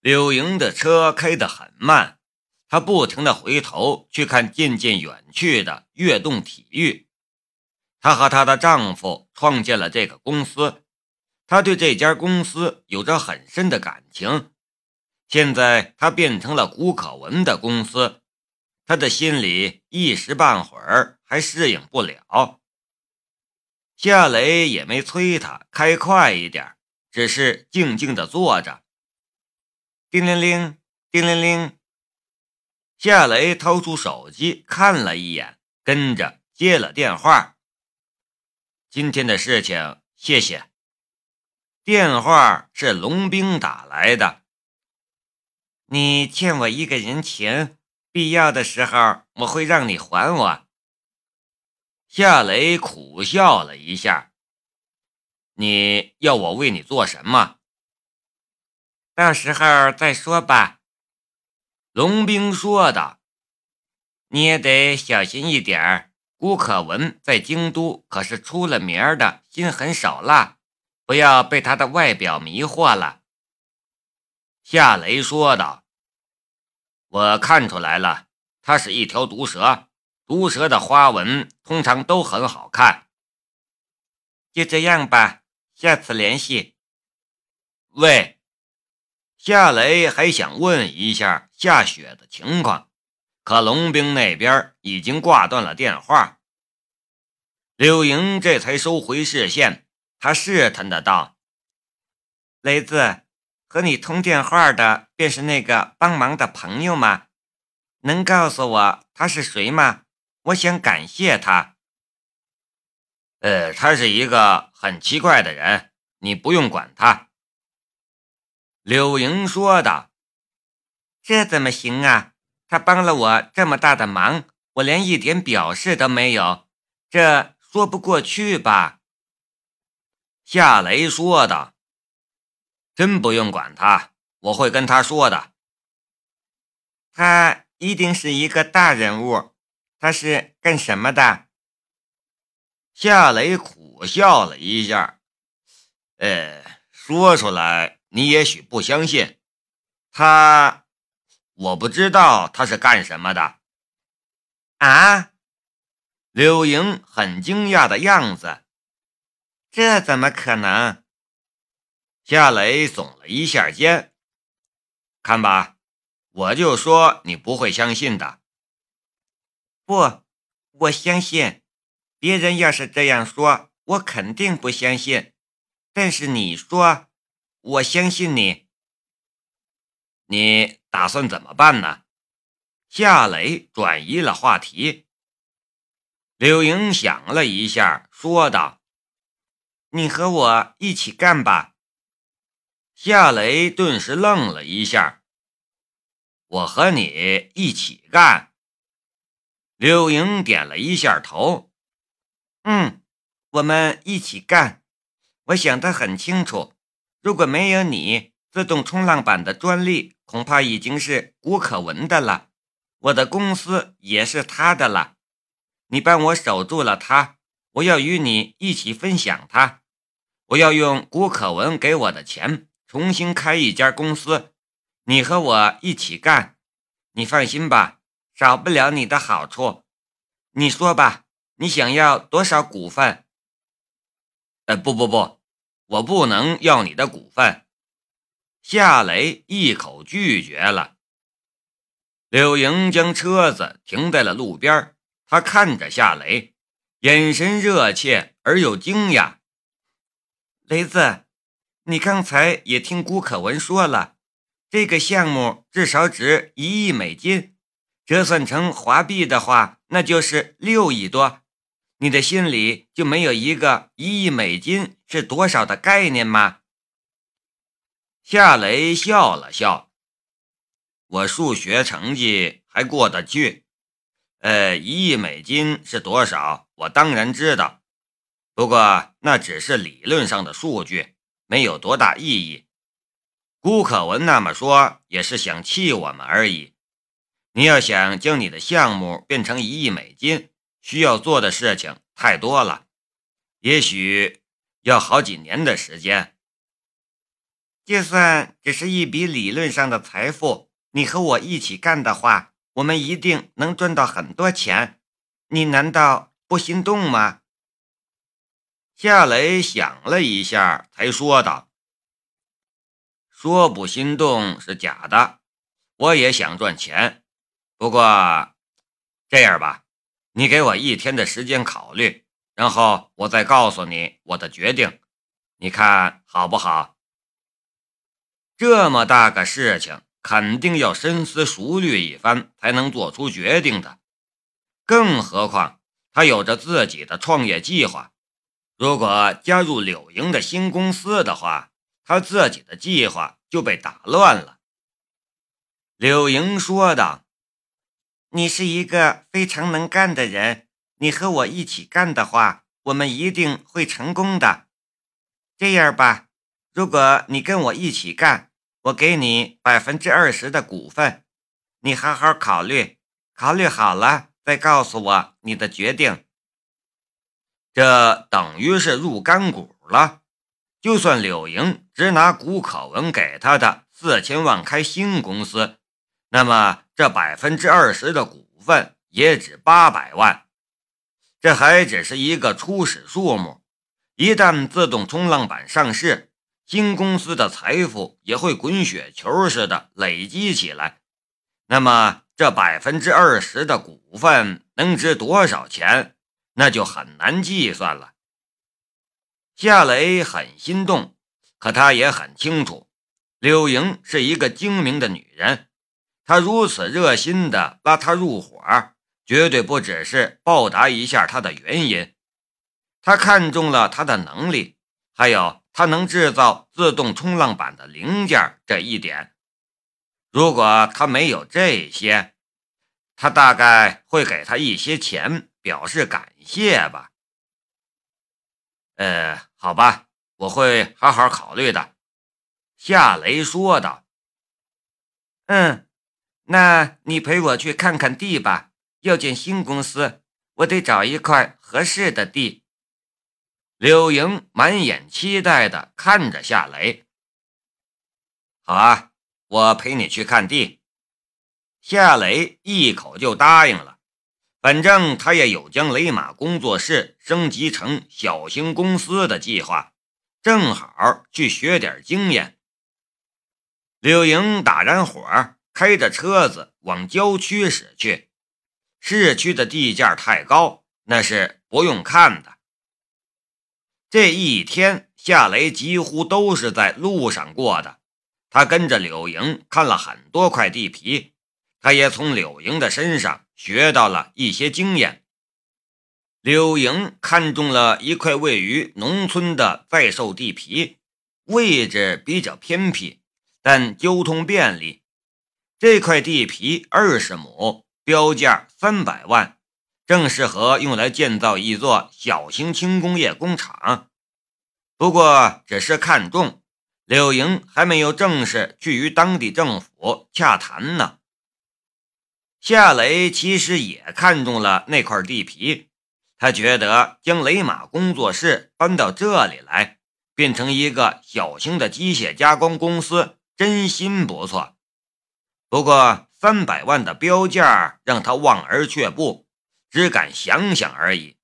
柳莹的车开得很慢，她不停地回头去看渐渐远去的悦动体育。她和她的丈夫创建了这个公司，她对这家公司有着很深的感情。现在她变成了古可文的公司，她的心里一时半会儿还适应不了。夏雷也没催她开快一点，只是静静地坐着。叮铃铃，叮铃铃。夏雷掏出手机看了一眼，跟着接了电话。今天的事情，谢谢。电话是龙兵打来的。你欠我一个人情，必要的时候我会让你还我。夏雷苦笑了一下。你要我为你做什么？到时候再说吧，龙兵说的。你也得小心一点儿。顾可文在京都可是出了名的心狠手辣，不要被他的外表迷惑了。夏雷说道：“我看出来了，他是一条毒蛇。毒蛇的花纹通常都很好看。就这样吧，下次联系。”喂。夏雷还想问一下夏雪的情况，可龙兵那边已经挂断了电话。柳莹这才收回视线，他试探的道：“雷子，和你通电话的便是那个帮忙的朋友吗？能告诉我他是谁吗？我想感谢他。”“呃，他是一个很奇怪的人，你不用管他。”柳莹说道：“这怎么行啊？他帮了我这么大的忙，我连一点表示都没有，这说不过去吧？”夏雷说道：“真不用管他，我会跟他说的。他一定是一个大人物。他是干什么的？”夏雷苦笑了一下：“呃，说出来。”你也许不相信，他，我不知道他是干什么的。啊！柳莹很惊讶的样子，这怎么可能？夏雷耸了一下肩，看吧，我就说你不会相信的。不，我相信。别人要是这样说，我肯定不相信。但是你说。我相信你。你打算怎么办呢？夏雷转移了话题。柳莹想了一下，说道：“你和我一起干吧。”夏雷顿时愣了一下。“我和你一起干。”柳莹点了一下头。“嗯，我们一起干。我想得很清楚。”如果没有你，自动冲浪板的专利恐怕已经是古可文的了，我的公司也是他的了。你帮我守住了他，我要与你一起分享它。我要用古可文给我的钱重新开一家公司，你和我一起干。你放心吧，少不了你的好处。你说吧，你想要多少股份？呃，不不不。我不能要你的股份，夏雷一口拒绝了。柳莹将车子停在了路边，他看着夏雷，眼神热切而又惊讶。雷子，你刚才也听顾可文说了，这个项目至少值一亿美金，折算成华币的话，那就是六亿多。你的心里就没有一个一亿美金是多少的概念吗？夏雷笑了笑，我数学成绩还过得去。呃，一亿美金是多少？我当然知道，不过那只是理论上的数据，没有多大意义。顾可文那么说也是想气我们而已。你要想将你的项目变成一亿美金。需要做的事情太多了，也许要好几年的时间。就算只是一笔理论上的财富，你和我一起干的话，我们一定能赚到很多钱。你难道不心动吗？夏雷想了一下，才说道：“说不心动是假的，我也想赚钱。不过，这样吧，你给我一天的时间考虑，然后我再告诉你我的决定，你看好不好？”这么大个事情，肯定要深思熟虑一番才能做出决定的。更何况，他有着自己的创业计划。如果加入柳莹的新公司的话，他自己的计划就被打乱了。柳莹说道：“你是一个非常能干的人，你和我一起干的话，我们一定会成功的。这样吧，如果你跟我一起干，我给你百分之二十的股份，你好好考虑，考虑好了。”再告诉我你的决定。这等于是入干股了。就算柳莹只拿谷可文给他的四千万开新公司，那么这百分之二十的股份也只八百万。这还只是一个初始数目。一旦自动冲浪板上市，新公司的财富也会滚雪球似的累积起来。那么。这百分之二十的股份能值多少钱？那就很难计算了。夏雷很心动，可他也很清楚，柳莹是一个精明的女人。他如此热心的拉他入伙，绝对不只是报答一下他的原因。他看中了他的能力，还有他能制造自动冲浪板的零件这一点。如果他没有这些，他大概会给他一些钱表示感谢吧。呃，好吧，我会好好考虑的。”夏雷说道。“嗯，那你陪我去看看地吧。要建新公司，我得找一块合适的地。”柳莹满眼期待的看着夏雷。“好啊。”我陪你去看地，夏雷一口就答应了。反正他也有将雷马工作室升级成小型公司的计划，正好去学点经验。柳莹打燃火，开着车子往郊区驶去。市区的地价太高，那是不用看的。这一天，夏雷几乎都是在路上过的。他跟着柳莹看了很多块地皮，他也从柳莹的身上学到了一些经验。柳莹看中了一块位于农村的在售地皮，位置比较偏僻，但交通便利。这块地皮二十亩，标价三百万，正适合用来建造一座小型轻工业工厂。不过，只是看中。柳莹还没有正式去与当地政府洽谈呢。夏雷其实也看中了那块地皮，他觉得将雷马工作室搬到这里来，变成一个小型的机械加工公司，真心不错。不过三百万的标价让他望而却步，只敢想想而已。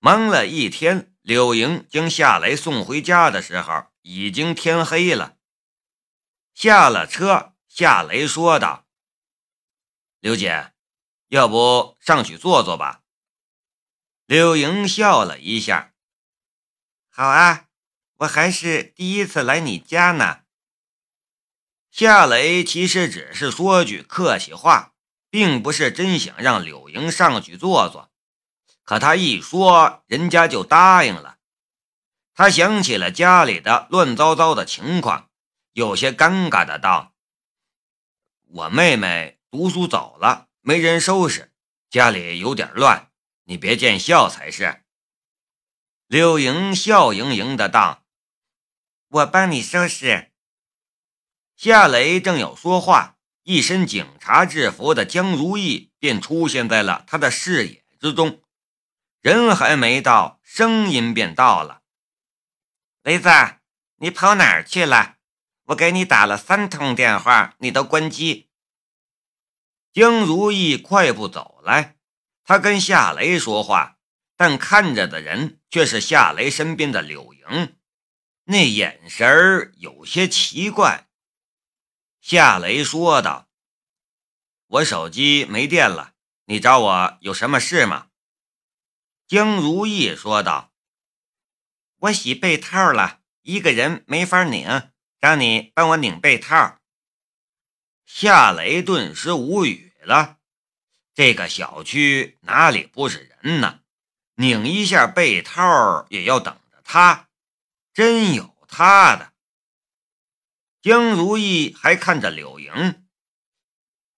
忙了一天，柳莹将夏雷送回家的时候。已经天黑了，下了车，夏雷说道：“刘姐，要不上去坐坐吧？”柳莹笑了一下：“好啊，我还是第一次来你家呢。”夏雷其实只是说句客气话，并不是真想让柳莹上去坐坐，可他一说，人家就答应了。他想起了家里的乱糟糟的情况，有些尴尬的道：“我妹妹读书走了，没人收拾，家里有点乱，你别见笑才是。”柳莹笑盈盈的道：“我帮你收拾。”夏雷正要说话，一身警察制服的江如意便出现在了他的视野之中，人还没到，声音便到了。雷子，你跑哪儿去了？我给你打了三通电话，你都关机。江如意快步走来，他跟夏雷说话，但看着的人却是夏雷身边的柳莹，那眼神儿有些奇怪。夏雷说道：“我手机没电了，你找我有什么事吗？”江如意说道：“我洗被套了，一个人没法拧。”让你帮我拧被套，夏雷顿时无语了。这个小区哪里不是人呢？拧一下被套也要等着他，真有他的。江如意还看着柳莹，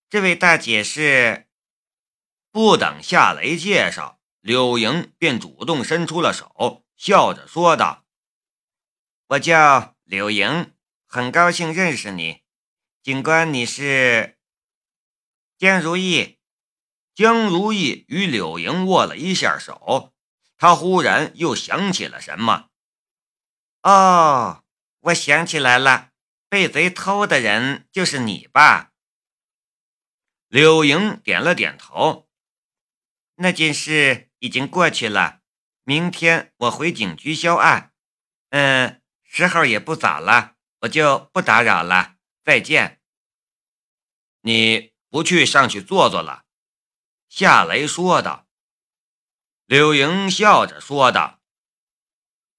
这位大姐是……不等夏雷介绍，柳莹便主动伸出了手，笑着说道：“我叫柳莹。”很高兴认识你，警官，你是江如意。江如意与柳莹握了一下手，他忽然又想起了什么。哦，我想起来了，被贼偷的人就是你吧？柳莹点了点头。那件事已经过去了，明天我回警局销案。嗯，时候也不早了。我就不打扰了，再见。你不去上去坐坐了？夏雷说道。柳莹笑着说道：“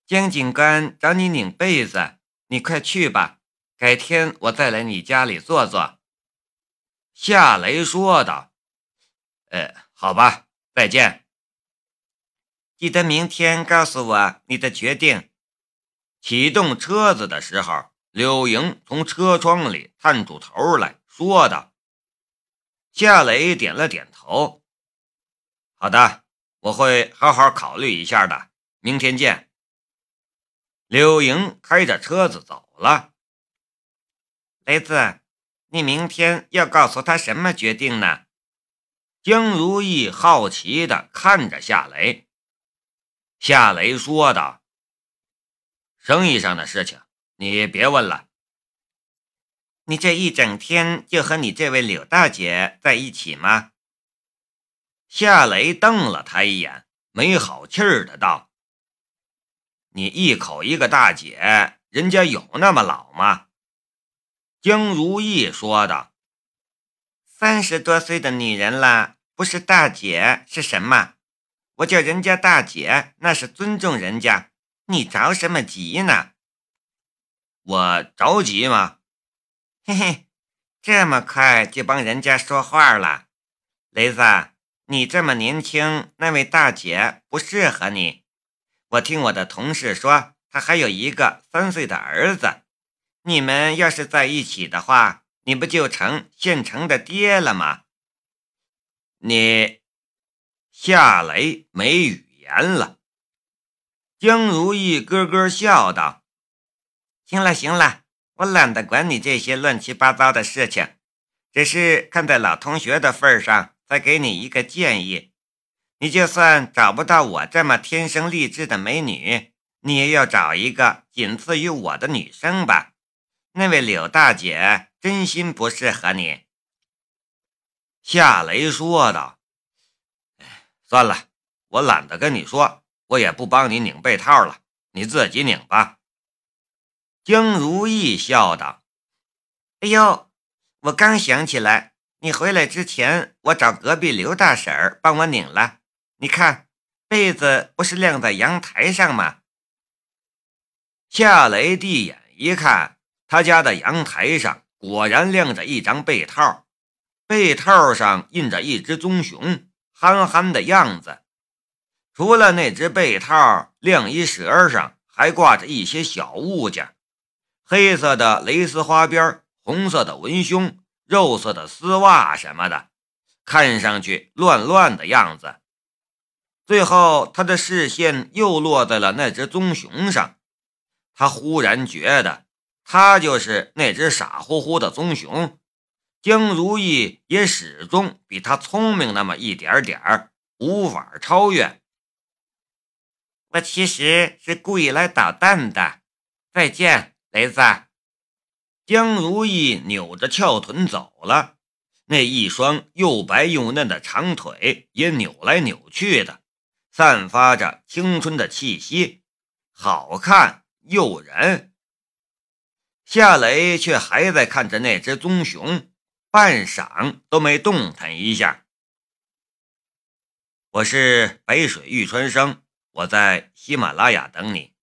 江警官找你拧被子，你快去吧。改天我再来你家里坐坐。”夏雷说道：“呃，好吧，再见。记得明天告诉我你的决定。”启动车子的时候。柳莹从车窗里探出头来说道：“夏雷点了点头，好的，我会好好考虑一下的。明天见。”柳莹开着车子走了。雷子，你明天要告诉他什么决定呢？江如意好奇地看着夏雷。夏雷说道：“生意上的事情。”你别问了。你这一整天就和你这位柳大姐在一起吗？夏雷瞪了他一眼，没好气儿的道：“你一口一个大姐，人家有那么老吗？”江如意说道：“三十多岁的女人了，不是大姐是什么？我叫人家大姐，那是尊重人家。你着什么急呢？”我着急吗？嘿嘿，这么快就帮人家说话了，雷子，你这么年轻，那位大姐不适合你。我听我的同事说，她还有一个三岁的儿子。你们要是在一起的话，你不就成现成的爹了吗？你，夏雷没语言了。江如意咯咯笑道。行了行了，我懒得管你这些乱七八糟的事情，只是看在老同学的份上，再给你一个建议：你就算找不到我这么天生丽质的美女，你也要找一个仅次于我的女生吧。那位柳大姐真心不适合你。”夏雷说道。“算了，我懒得跟你说，我也不帮你拧被套了，你自己拧吧。”江如意笑道：“哎呦，我刚想起来，你回来之前，我找隔壁刘大婶儿帮我拧了。你看，被子不是晾在阳台上吗？”夏雷递眼一看，他家的阳台上果然晾着一张被套，被套上印着一只棕熊，憨憨的样子。除了那只被套，晾衣绳上还挂着一些小物件。黑色的蕾丝花边，红色的文胸，肉色的丝袜什么的，看上去乱乱的样子。最后，他的视线又落在了那只棕熊上，他忽然觉得，他就是那只傻乎乎的棕熊。江如意也始终比他聪明那么一点点儿，无法超越。我其实是故意来捣蛋的。再见，雷子。江如意扭着翘臀走了，那一双又白又嫩的长腿也扭来扭去的，散发着青春的气息，好看诱人。夏雷却还在看着那只棕熊，半晌都没动弹一下。我是北水玉川生，我在喜马拉雅等你。